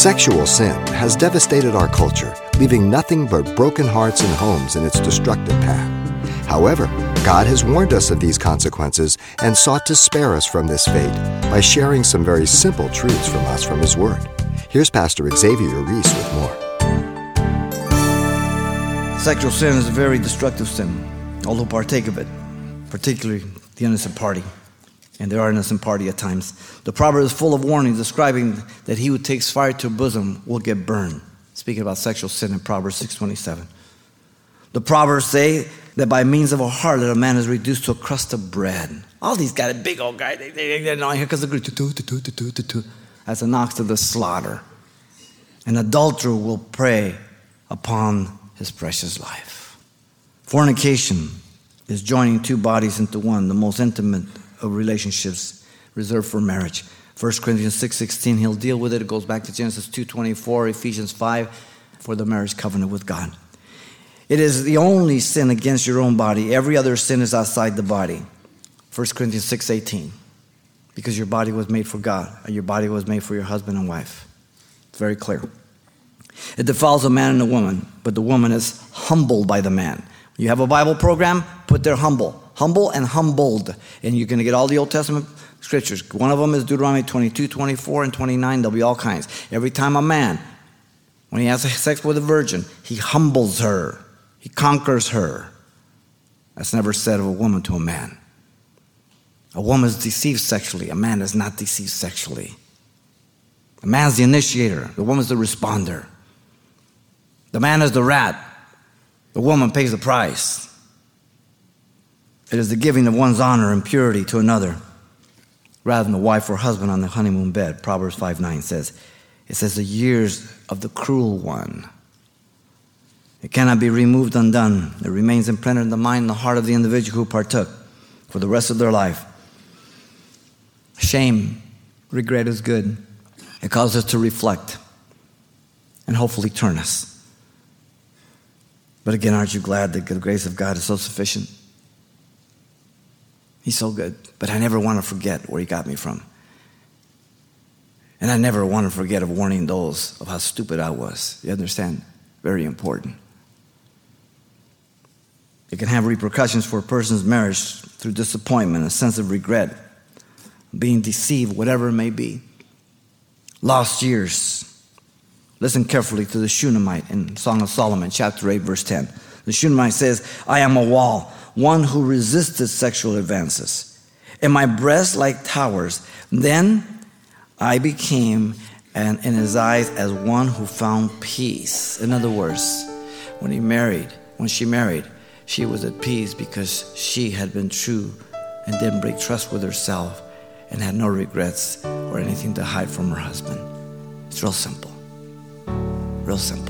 Sexual sin has devastated our culture, leaving nothing but broken hearts and homes in its destructive path. However, God has warned us of these consequences and sought to spare us from this fate by sharing some very simple truths from us from His Word. Here's Pastor Xavier Reese with more. Sexual sin is a very destructive sin. All who partake of it, particularly the innocent party, and there are innocent party at times. The proverb is full of warnings describing that he who takes fire to a bosom will get burned. Speaking about sexual sin in Proverbs 6:27. The proverbs say that by means of a harlot, a man is reduced to a crust of bread. All these guys, big old guys, they, they, they, they, here comes the group. As an ox to the slaughter. An adulterer will prey upon his precious life. Fornication is joining two bodies into one, the most intimate of relationships reserved for marriage. 1 Corinthians 6:16, he'll deal with it. It goes back to Genesis 2:24, Ephesians 5 for the marriage covenant with God. It is the only sin against your own body. Every other sin is outside the body. 1 Corinthians 6:18. Because your body was made for God, and your body was made for your husband and wife. It's very clear. It defiles a man and a woman, but the woman is humbled by the man. You have a Bible program, put there humble humble and humbled. And you're going to get all the Old Testament scriptures. One of them is Deuteronomy 22, 24, and 29. There'll be all kinds. Every time a man, when he has sex with a virgin, he humbles her, he conquers her. That's never said of a woman to a man. A woman is deceived sexually, a man is not deceived sexually. The man's the initiator, the woman's the responder. The man is the rat, the woman pays the price. It is the giving of one's honor and purity to another rather than the wife or husband on the honeymoon bed. Proverbs 5 9 says, It says, the years of the cruel one. It cannot be removed undone. It remains imprinted in the mind and the heart of the individual who partook for the rest of their life. Shame, regret is good. It causes us to reflect and hopefully turn us. But again, aren't you glad that the grace of God is so sufficient? He's so good. But I never want to forget where he got me from. And I never want to forget of warning those of how stupid I was. You understand? Very important. It can have repercussions for a person's marriage through disappointment, a sense of regret, being deceived, whatever it may be. Lost years. Listen carefully to the Shunammite in Song of Solomon, chapter 8, verse 10. The Shunammite says, I am a wall one who resisted sexual advances. And my breasts like towers. Then I became and in his eyes as one who found peace. In other words, when he married, when she married, she was at peace because she had been true and didn't break trust with herself and had no regrets or anything to hide from her husband. It's real simple. Real simple.